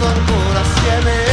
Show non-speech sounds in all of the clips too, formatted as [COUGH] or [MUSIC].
corporaciones.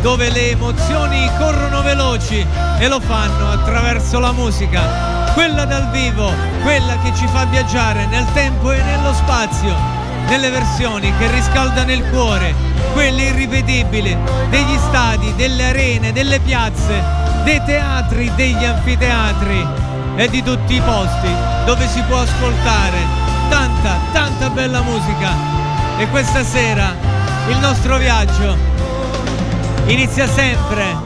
Dove le emozioni corrono veloci e lo fanno attraverso la musica, quella dal vivo, quella che ci fa viaggiare nel tempo e nello spazio, nelle versioni che riscaldano il cuore, quelle irripetibili degli stadi, delle arene, delle piazze, dei teatri, degli anfiteatri e di tutti i posti dove si può ascoltare tanta, tanta bella musica. E questa sera il nostro viaggio inizia sempre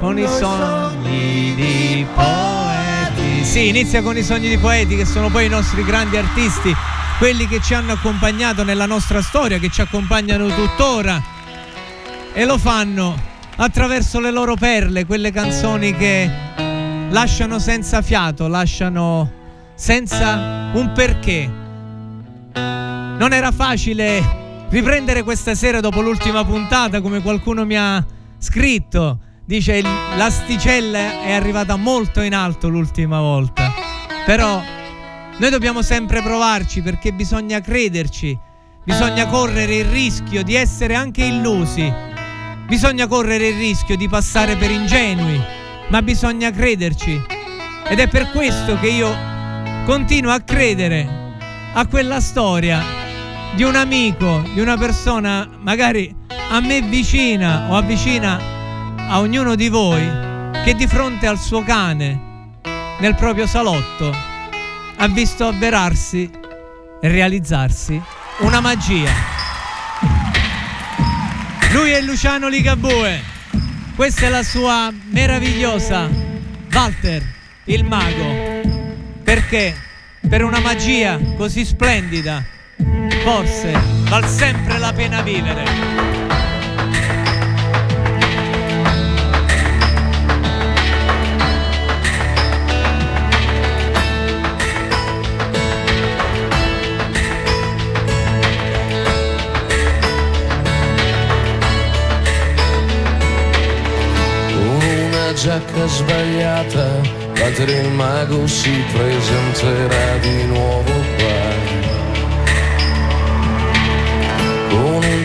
con i sogni di poeti. Sì, inizia con i sogni di poeti che sono poi i nostri grandi artisti, quelli che ci hanno accompagnato nella nostra storia, che ci accompagnano tuttora e lo fanno attraverso le loro perle, quelle canzoni che lasciano senza fiato, lasciano senza un perché. Non era facile riprendere questa sera dopo l'ultima puntata, come qualcuno mi ha scritto. Dice l'asticella è arrivata molto in alto l'ultima volta. Però noi dobbiamo sempre provarci perché bisogna crederci. Bisogna correre il rischio di essere anche illusi. Bisogna correre il rischio di passare per ingenui, ma bisogna crederci. Ed è per questo che io continuo a credere a quella storia di un amico, di una persona magari a me vicina o avvicina a ognuno di voi che di fronte al suo cane nel proprio salotto ha visto avverarsi e realizzarsi una magia. Lui è Luciano Ligabue. Questa è la sua meravigliosa Walter, il mago. Perché? Per una magia così splendida forse val sempre la pena vivere. giacca sbagliata, padre il mago si presenterà di nuovo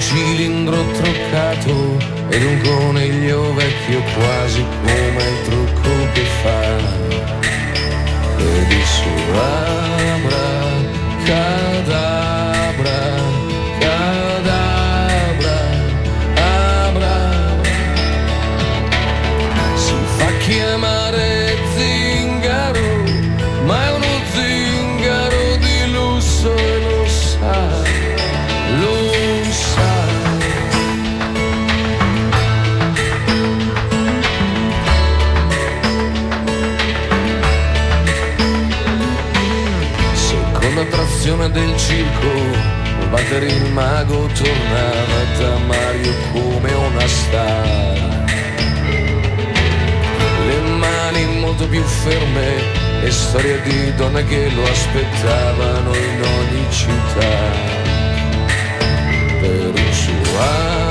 cilindro truccato ed un coniglio vecchio quasi come il trucco che fa. Ed il suo abra. Cadabra attrazione del circo battere il mago tornava da Mario come una star. Le mani molto più ferme e storie di donne che lo aspettavano in ogni città. Per un suo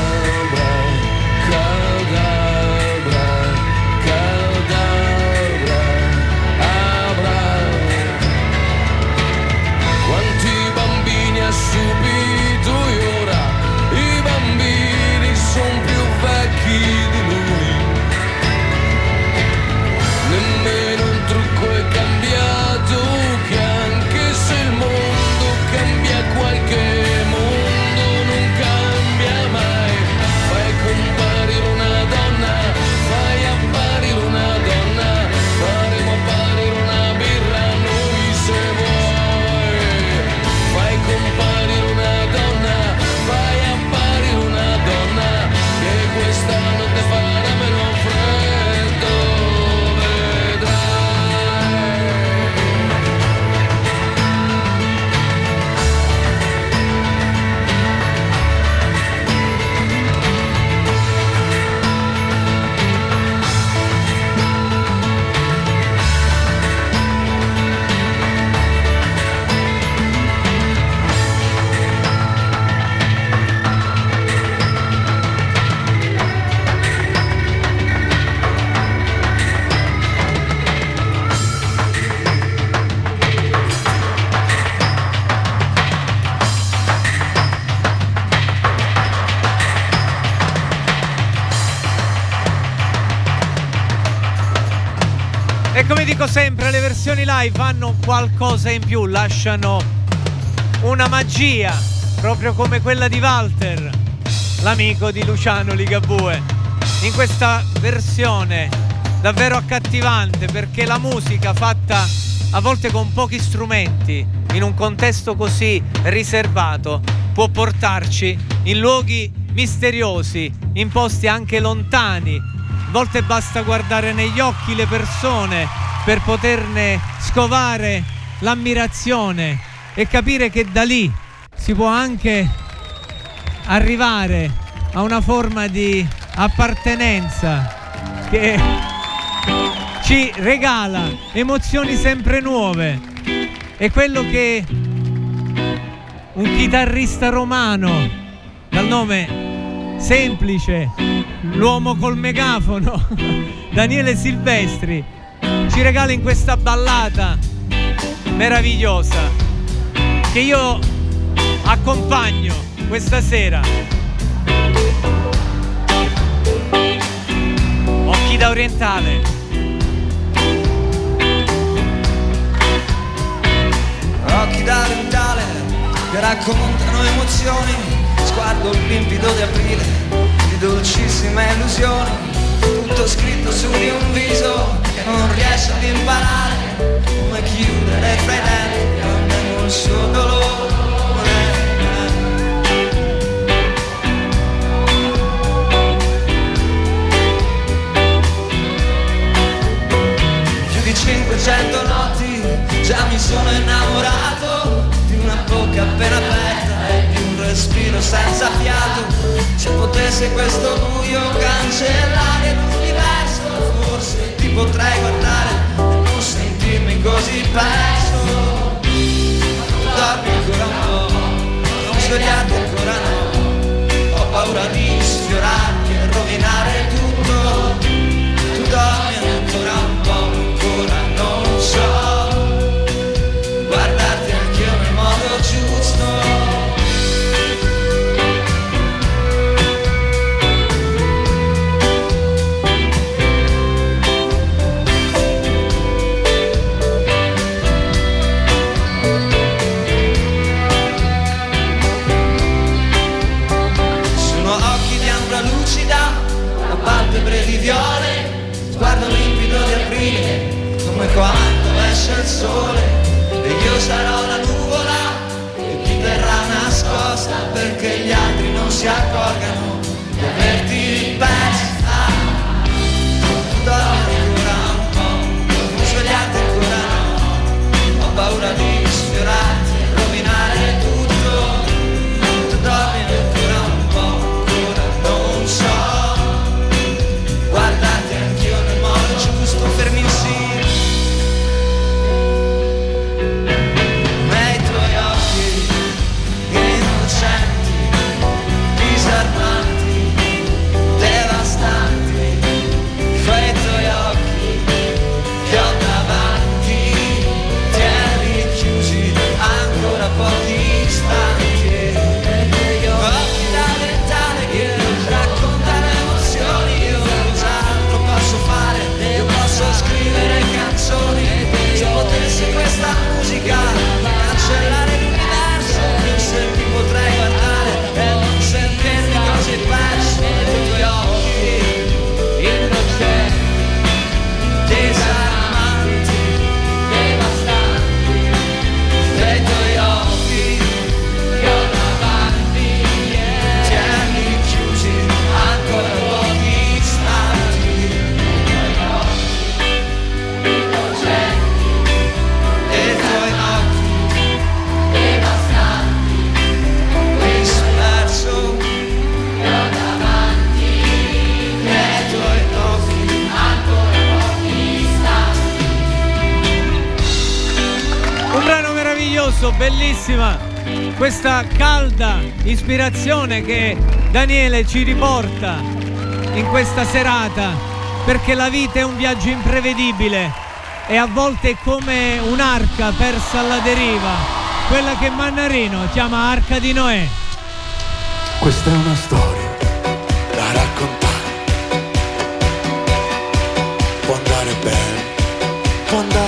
qualcosa in più, lasciano una magia, proprio come quella di Walter, l'amico di Luciano Ligabue. In questa versione davvero accattivante perché la musica fatta a volte con pochi strumenti, in un contesto così riservato, può portarci in luoghi misteriosi, in posti anche lontani. A volte basta guardare negli occhi le persone per poterne scovare l'ammirazione e capire che da lì si può anche arrivare a una forma di appartenenza che ci regala emozioni sempre nuove. È quello che un chitarrista romano dal nome semplice, l'uomo col megafono, [LAUGHS] Daniele Silvestri, ci regala in questa ballata meravigliosa che io accompagno questa sera. Occhi da orientale. Occhi da orientale che raccontano emozioni, sguardo limpido di aprile, di dolcissime illusioni tutto scritto su di un viso non riesce ad imparare come chiudere fra i denti ogni il suo dolore. Più di 500 notti già mi sono innamorato di una bocca appena aperta e di un respiro senza fiato. Se potesse questo buio cancellare l'universo, potrei guardare e non sentirmi così perso. Dormi ancora un po', non svegliarti ancora no. Ho paura di sfiorarti e rovinare tutto. Tu dormi ancora un c'è il sole e io sarò ispirazione che Daniele ci riporta in questa serata, perché la vita è un viaggio imprevedibile e a volte è come un'arca persa alla deriva, quella che Mannarino chiama Arca di Noè. Questa è una storia da raccontare. Può andare bene, può andare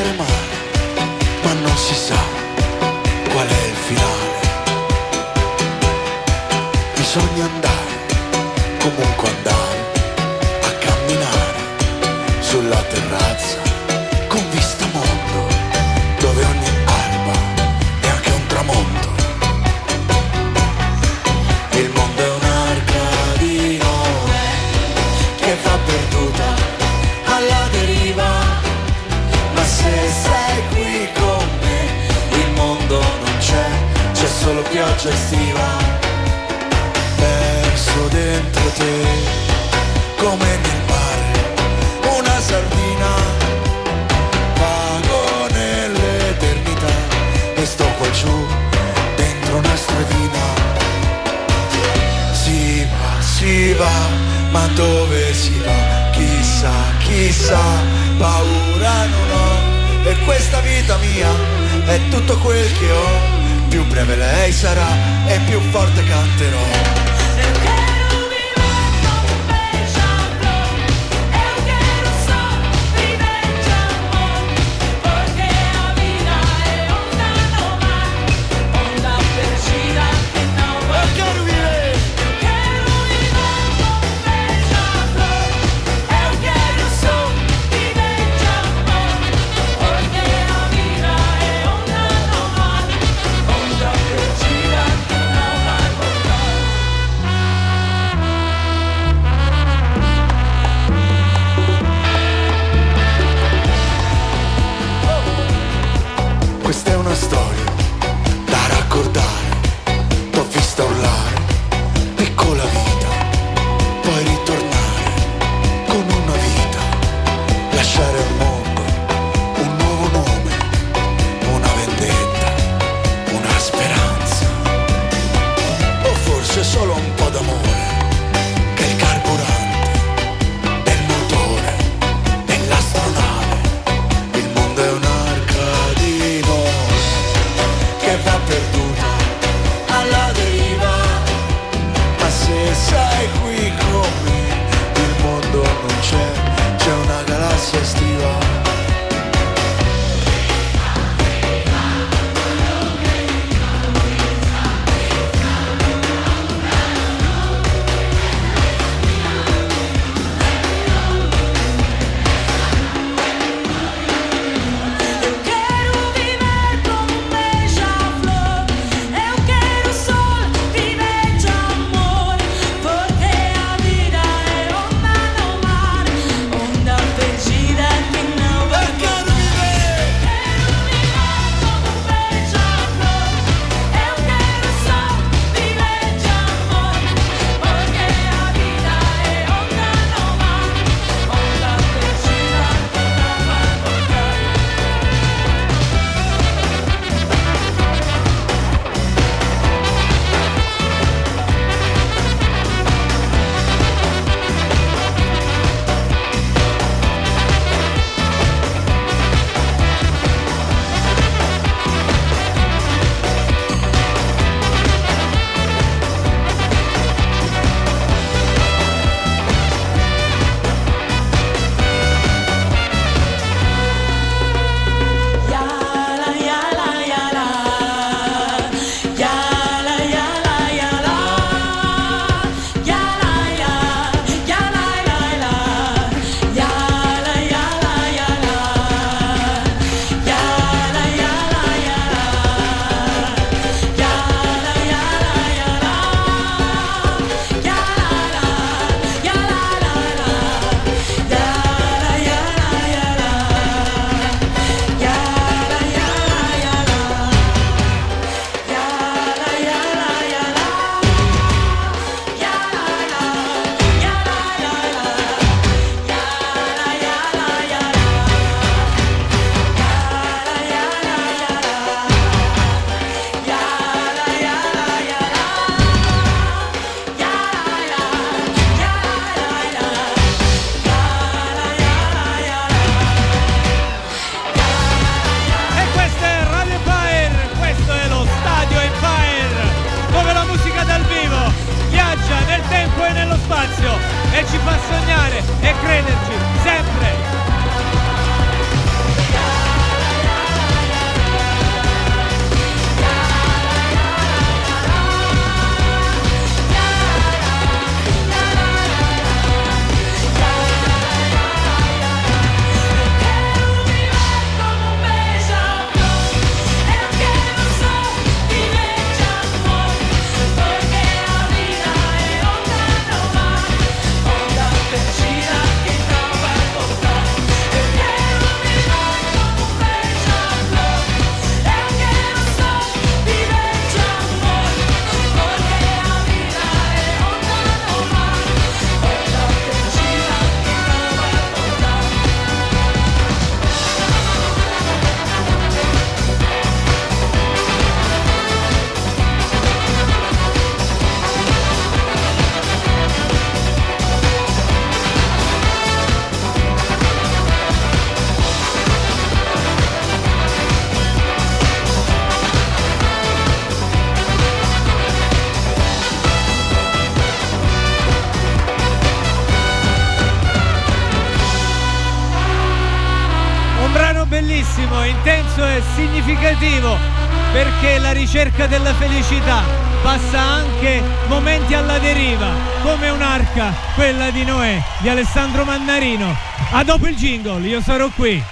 felicità passa anche momenti alla deriva, come un'arca, quella di Noè di Alessandro Mannarino. A dopo il jingle, io sarò qui.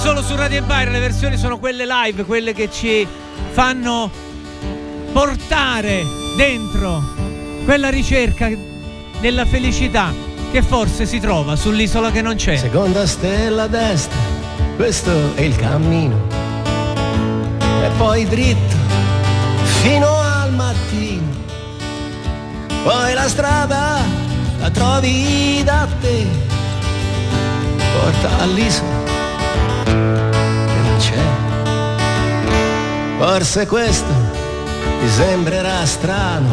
Solo su Radio Empire le versioni sono quelle live, quelle che ci fanno portare dentro quella ricerca della felicità che forse si trova sull'isola che non c'è. Seconda stella a destra, questo è il cammino. E poi dritto fino al mattino. Poi la strada la trovi da te. Porta all'isola che non c'è. Forse questo ti sembrerà strano,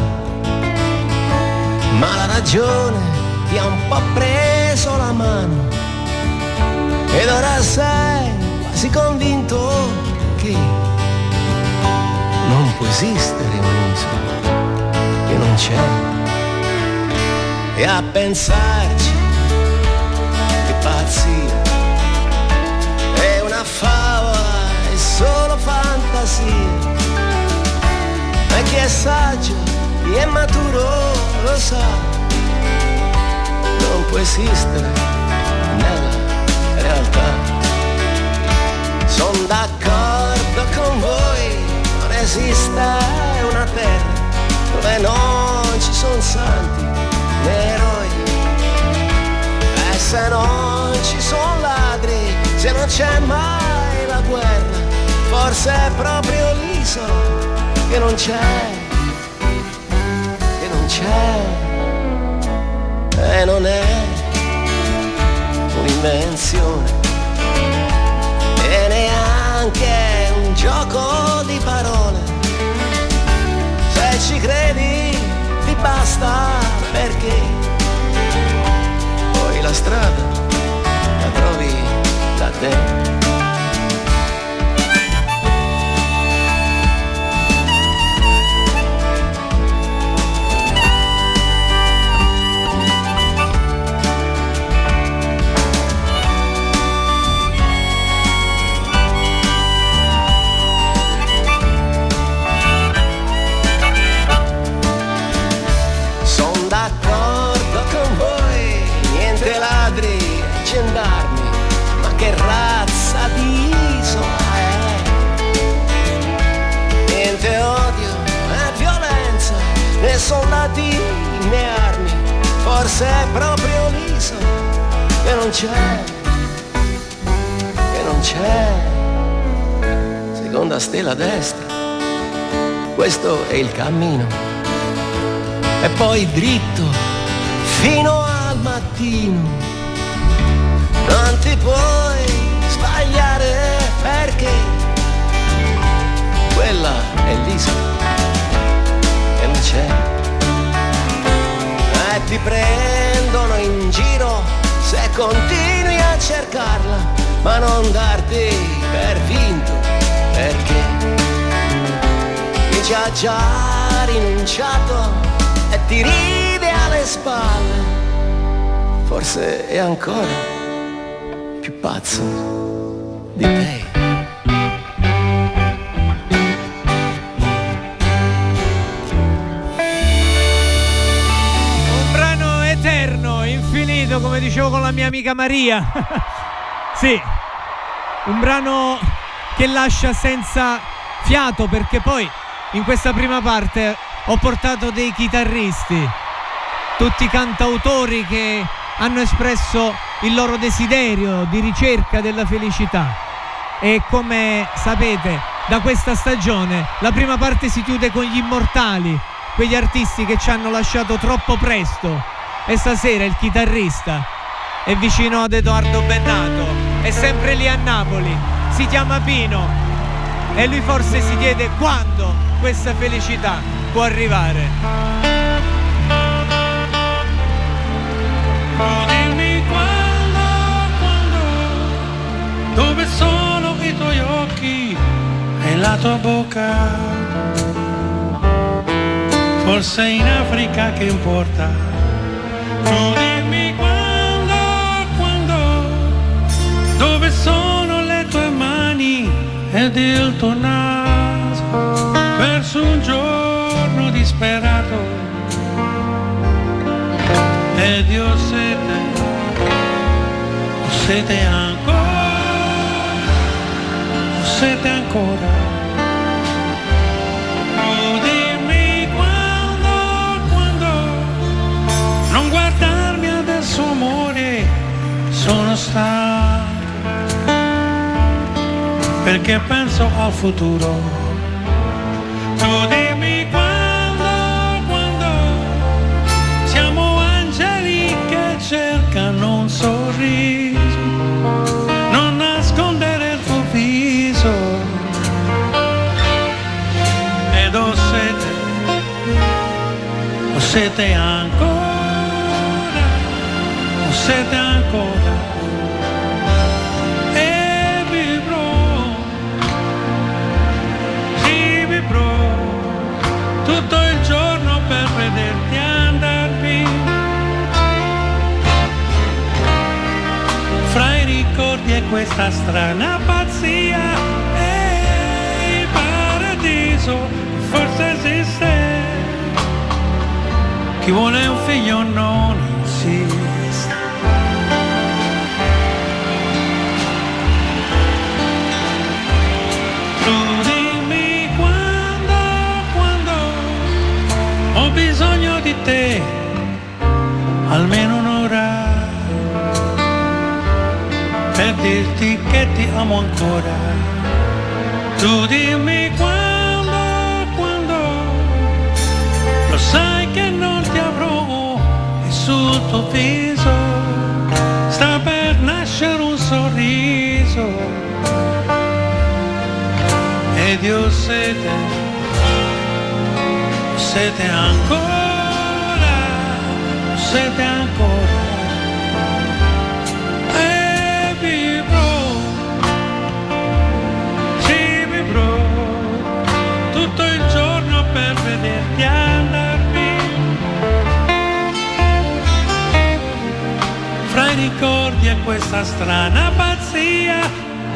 ma la ragione ti ha un po' preso la mano ed ora sei quasi convinto che non può esistere un'isola che non c'è e a pensarci che pazzia fantasia ma chi è saggio è maturo lo sa non può esistere nella realtà. Sono d'accordo con voi, non esiste una terra dove non ci sono santi né eroi. E se non ci sono ladri, se non c'è mai la guerra, forse è proprio l'isola che non c'è, che non c'è e non è un'invenzione e neanche un gioco di parole. Se ci credi ti basta perché poi la strada la trovi da te. Né soldati né armi, forse è proprio l'isola che non c'è, che non c'è. Seconda stella a destra, questo è il cammino e poi dritto fino al mattino. Non ti puoi sbagliare perché quella è l'isola e non c'è. E ti prendono in giro se continui a cercarla, ma non darti per vinto perché chi ci ha già rinunciato e ti ride alle spalle, forse è ancora più pazzo di te. Infinito, come dicevo con la mia amica Maria. [LAUGHS] sì, un brano che lascia senza fiato perché poi in questa prima parte ho portato dei chitarristi, tutti cantautori che hanno espresso il loro desiderio di ricerca della felicità. E come sapete, da questa stagione la prima parte si chiude con gli immortali, quegli artisti che ci hanno lasciato troppo presto. E stasera il chitarrista è vicino ad Edoardo Bennato, è sempre lì a Napoli, si chiama Pino e lui forse si chiede quando questa felicità può arrivare. Dimmi quando Dove sono i tuoi occhi e la tua bocca? Forse in Africa che importa? Ed il tuo naso verso un giorno disperato ed io ho sete, ho sete ancora, ho sete ancora. Sono stanco, perché penso al futuro. Tu dimmi quando, quando, siamo angeli che cercano un sorriso, non nascondere il tuo viso. Ed ho sete, ho sete ancora, ho sete ancora. Questa strana pazzia e il paradiso forse esiste. Chi vuole un figlio non insiste. Tu dimmi quando, quando ho bisogno di te, almeno dirti che ti amo ancora. Tu dimmi quando, quando, lo sai che non ti avrò e sul tuo viso sta per nascere un sorriso ed io sete, sete ancora, sete ancora. Vederti via. Fra i ricordi e questa strana pazzia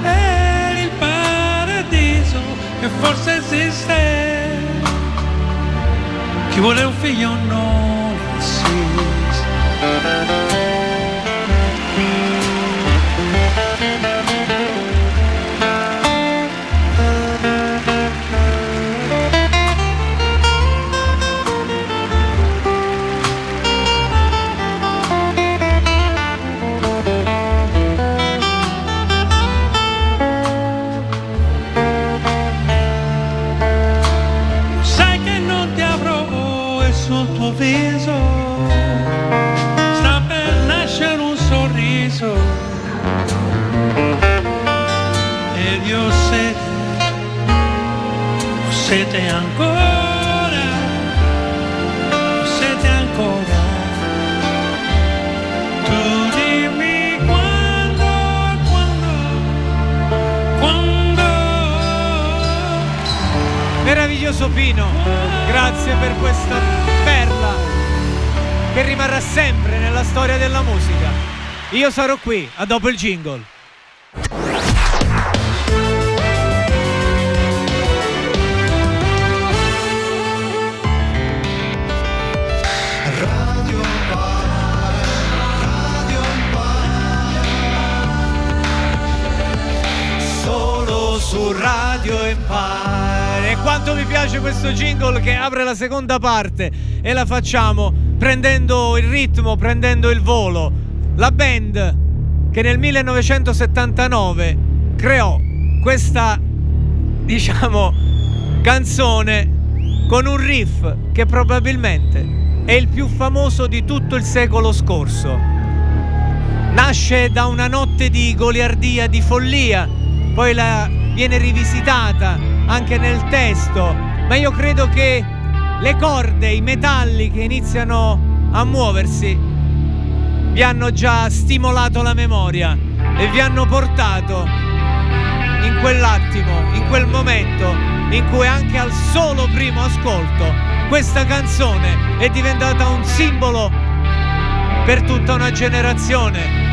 è il paradiso che forse esiste. Chi vuole un figlio non insiste. Sarò qui, a dopo il jingle. Su Radio Empire. E quanto mi piace questo jingle che apre la seconda parte e la facciamo prendendo il ritmo, prendendo il volo. La band che nel 1979 creò questa, diciamo, canzone con un riff che probabilmente è il più famoso di tutto il secolo scorso. Nasce da una notte di goliardia, di follia, poi la, viene rivisitata anche nel testo, ma io credo che le corde, i metalli che iniziano a muoversi vi hanno già stimolato la memoria e vi hanno portato quell'attimo, in quel momento in cui anche al solo primo ascolto questa canzone è diventata un simbolo per tutta una generazione.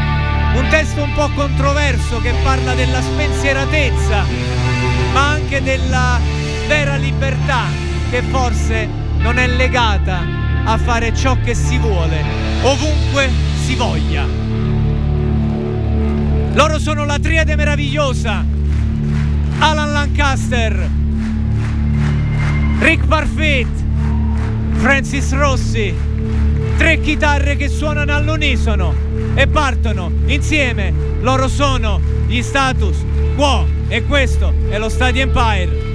Un testo un po' controverso che parla della spensieratezza, ma anche della vera libertà che forse non è legata a fare ciò che si vuole, ovunque si voglia. Loro sono la triade meravigliosa. Alan Lancaster, Rick Parfit, Francis Rossi, tre chitarre che suonano all'unisono e partono insieme. Loro sono gli status quo e questo è lo Stadio Empire.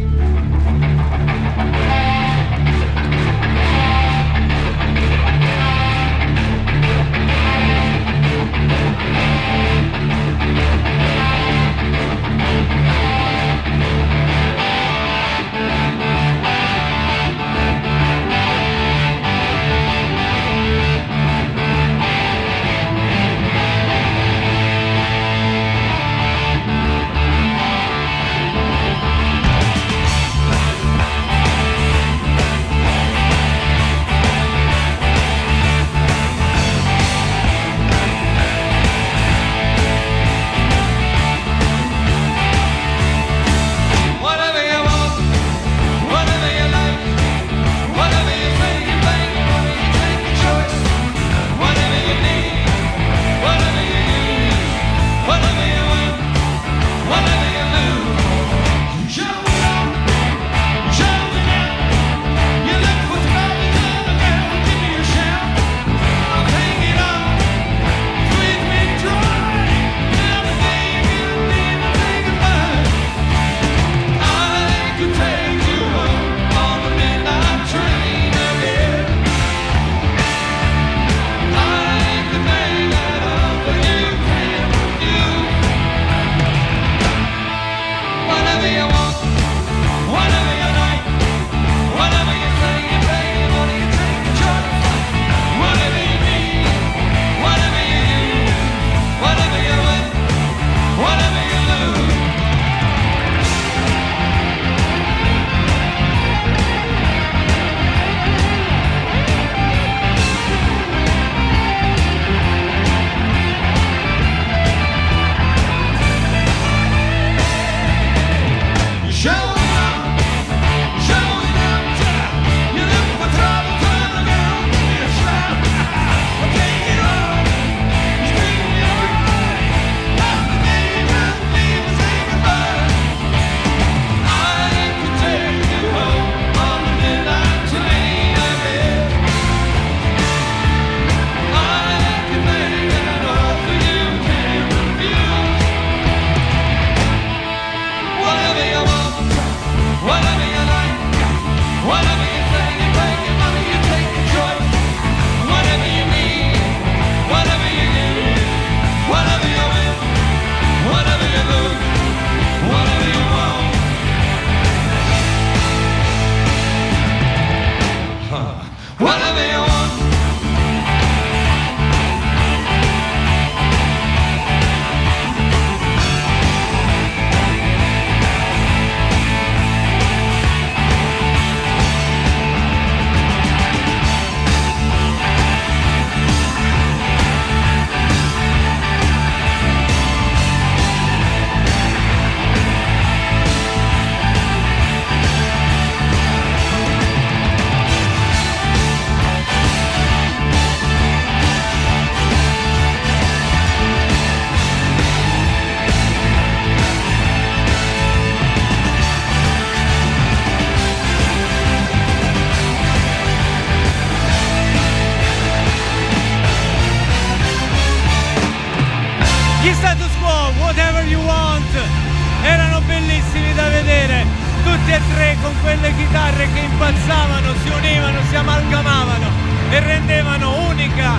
Con quelle chitarre che impazzavano, si univano, si amalgamavano e rendevano unica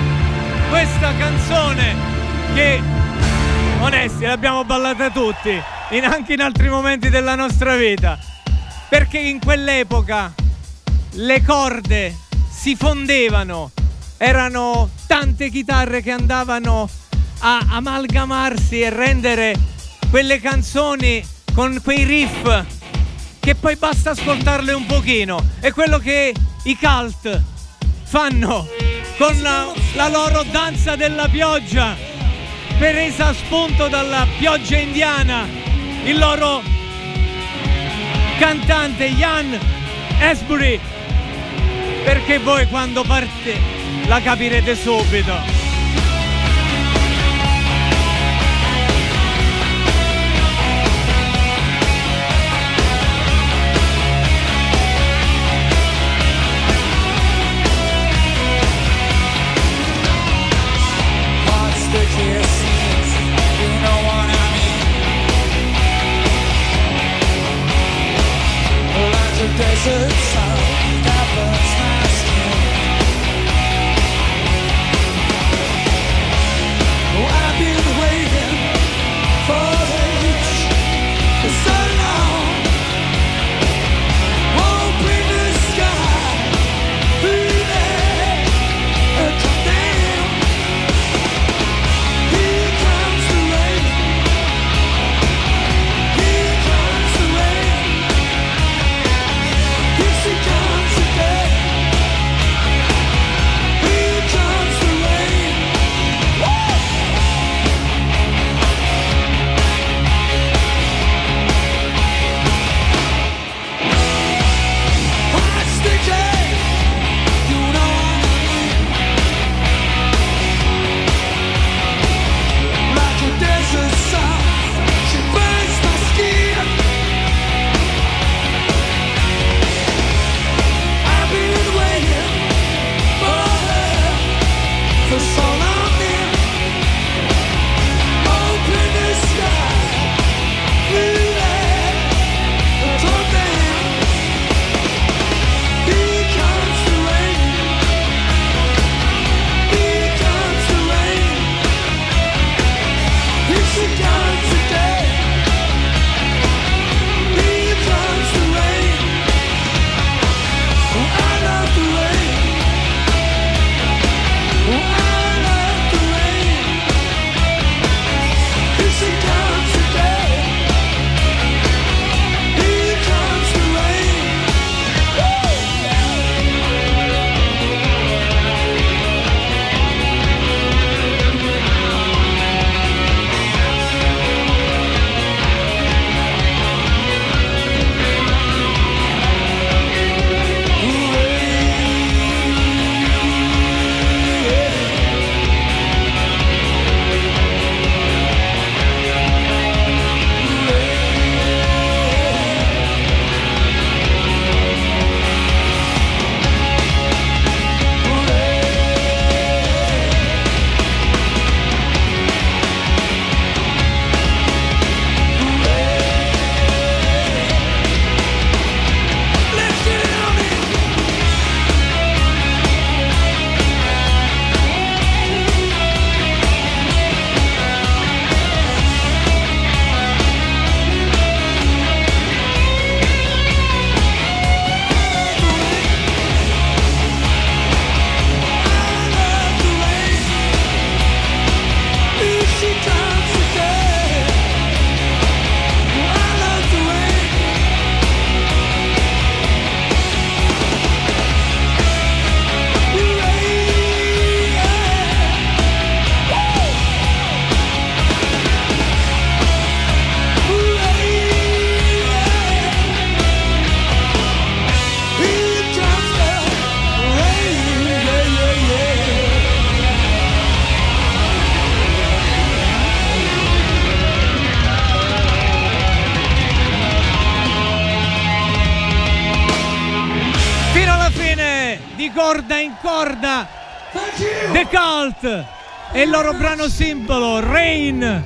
questa canzone che, onesti, l'abbiamo ballata tutti, in- anche in altri momenti della nostra vita, perché in quell'epoca le corde si fondevano, erano tante chitarre che andavano a amalgamarsi e rendere quelle canzoni con quei riff che poi basta ascoltarle un pochino. È quello che i cult fanno con la, la loro danza della pioggia, presa a spunto dalla pioggia indiana. Il loro cantante Ian Asbury. Perché voi quando parte la capirete subito. Corda in corda, The Cult e il loro brano simbolo, Rain,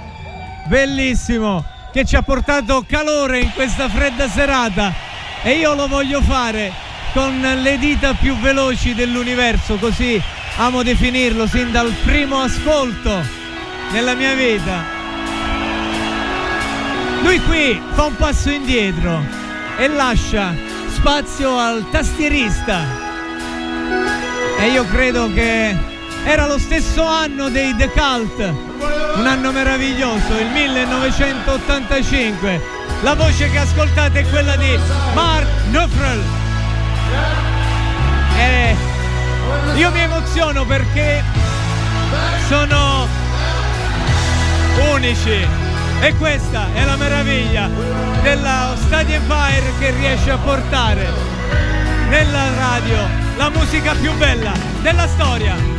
bellissimo, che ci ha portato calore in questa fredda serata e io lo voglio fare con le dita più veloci dell'universo, così amo definirlo sin dal primo ascolto nella mia vita. Lui qui fa un passo indietro e lascia spazio al tastierista. E io credo che era lo stesso anno dei The Cult, un anno meraviglioso, il 1985. La voce che ascoltate è quella di Mark Knopfler. Eh, io mi emoziono perché sono unici e questa è la meraviglia della Stadium Empire che riesce a portare nella radio la musica più bella della storia.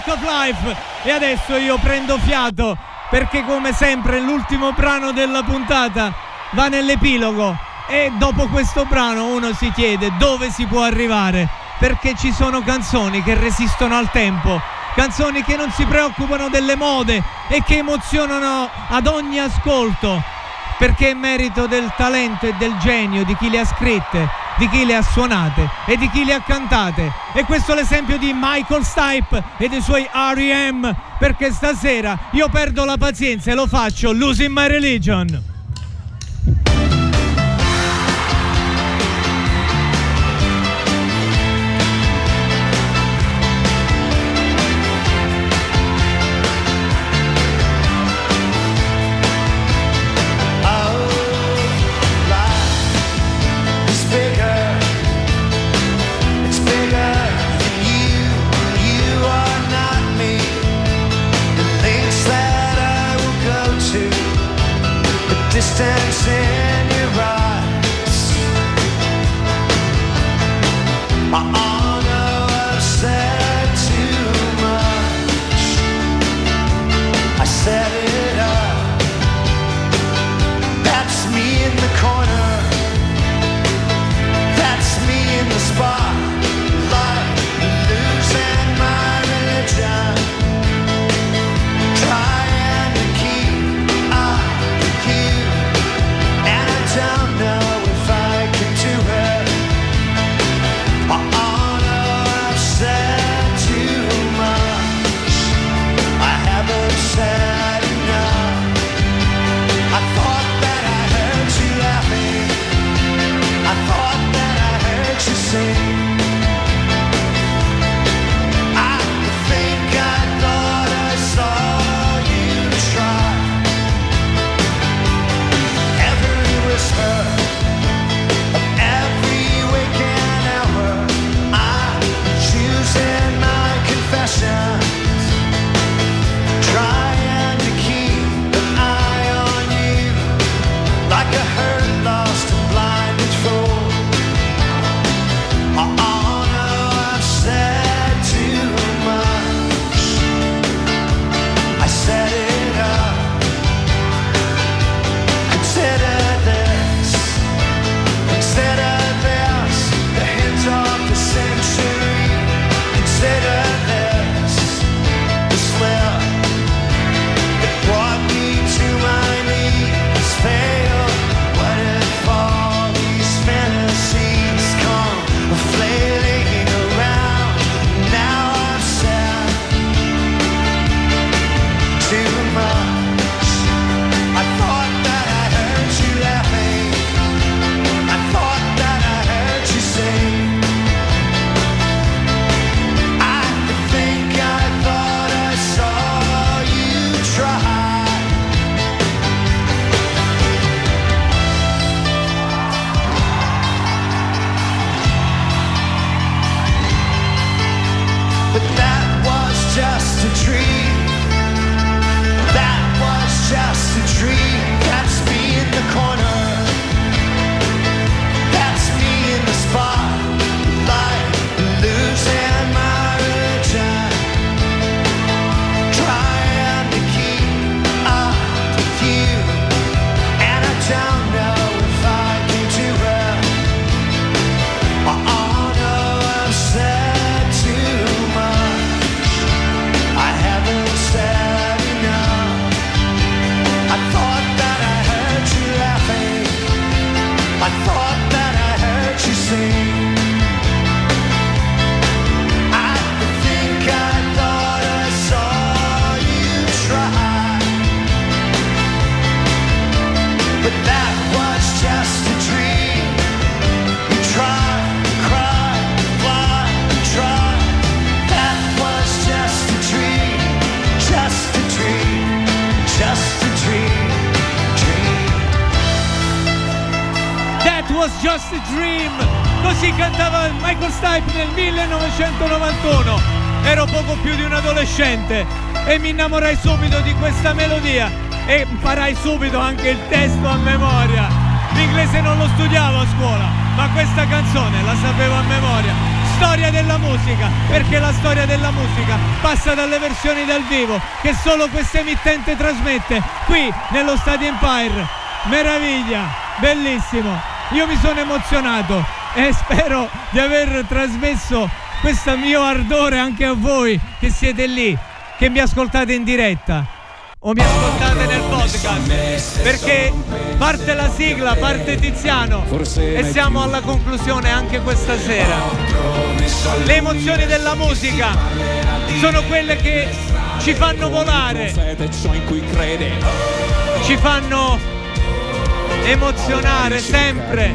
Walk of Life. E adesso io prendo fiato perché come sempre l'ultimo brano della puntata va nell'epilogo. E dopo questo brano uno si chiede dove si può arrivare perché ci sono canzoni che resistono al tempo, canzoni che non si preoccupano delle mode e che emozionano ad ogni ascolto perché è merito del talento e del genio di chi le ha scritte, di chi le ha suonate e di chi le ha cantate. E questo è l'esempio di Michael Stipe e dei suoi R.E.M. perché stasera io perdo la pazienza e lo faccio losing my religion. adolescente e mi innamorai subito di questa melodia e imparai subito anche il testo a memoria. L'inglese non lo studiavo a scuola, ma questa canzone la sapevo a memoria. Storia della musica, perché la storia della musica passa dalle versioni dal vivo che solo questa emittente trasmette qui nello Stadio Empire. Meraviglia, bellissimo. Io mi sono emozionato e spero di aver trasmesso questo mio ardore anche a voi che siete lì, che mi ascoltate in diretta? O mi ascoltate nel podcast? Perché parte la sigla, parte Tiziano. E siamo alla conclusione anche questa sera. Le emozioni della musica sono quelle che ci fanno volare, ci fanno emozionare sempre,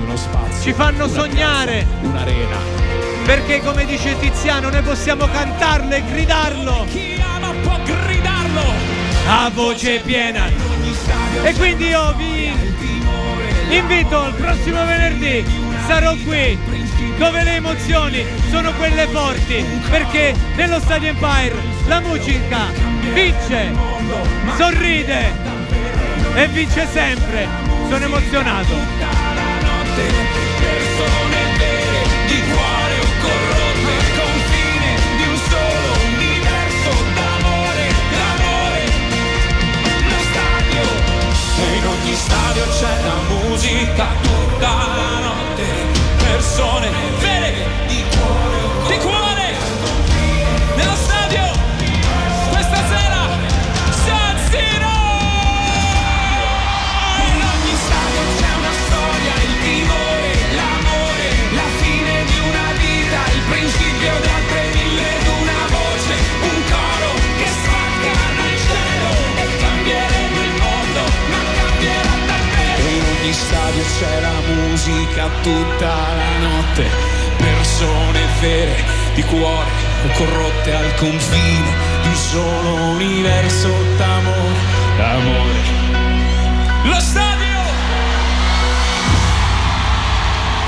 ci fanno sognare. Perché come dice Tiziano noi possiamo cantarlo e gridarlo Chi ama può gridarlo. a voce piena. E quindi io vi invito il prossimo venerdì, sarò qui dove le emozioni sono quelle forti, perché nello Stadio Empire la musica vince, sorride e vince sempre. Sono emozionato. Ogni stadio c'è la musica tutta la notte. Persone vere, di cuore di cuore, c'è la musica tutta la notte, persone vere di cuore corrotte al confine di un solo universo d'amore, d'amore. Lo stadio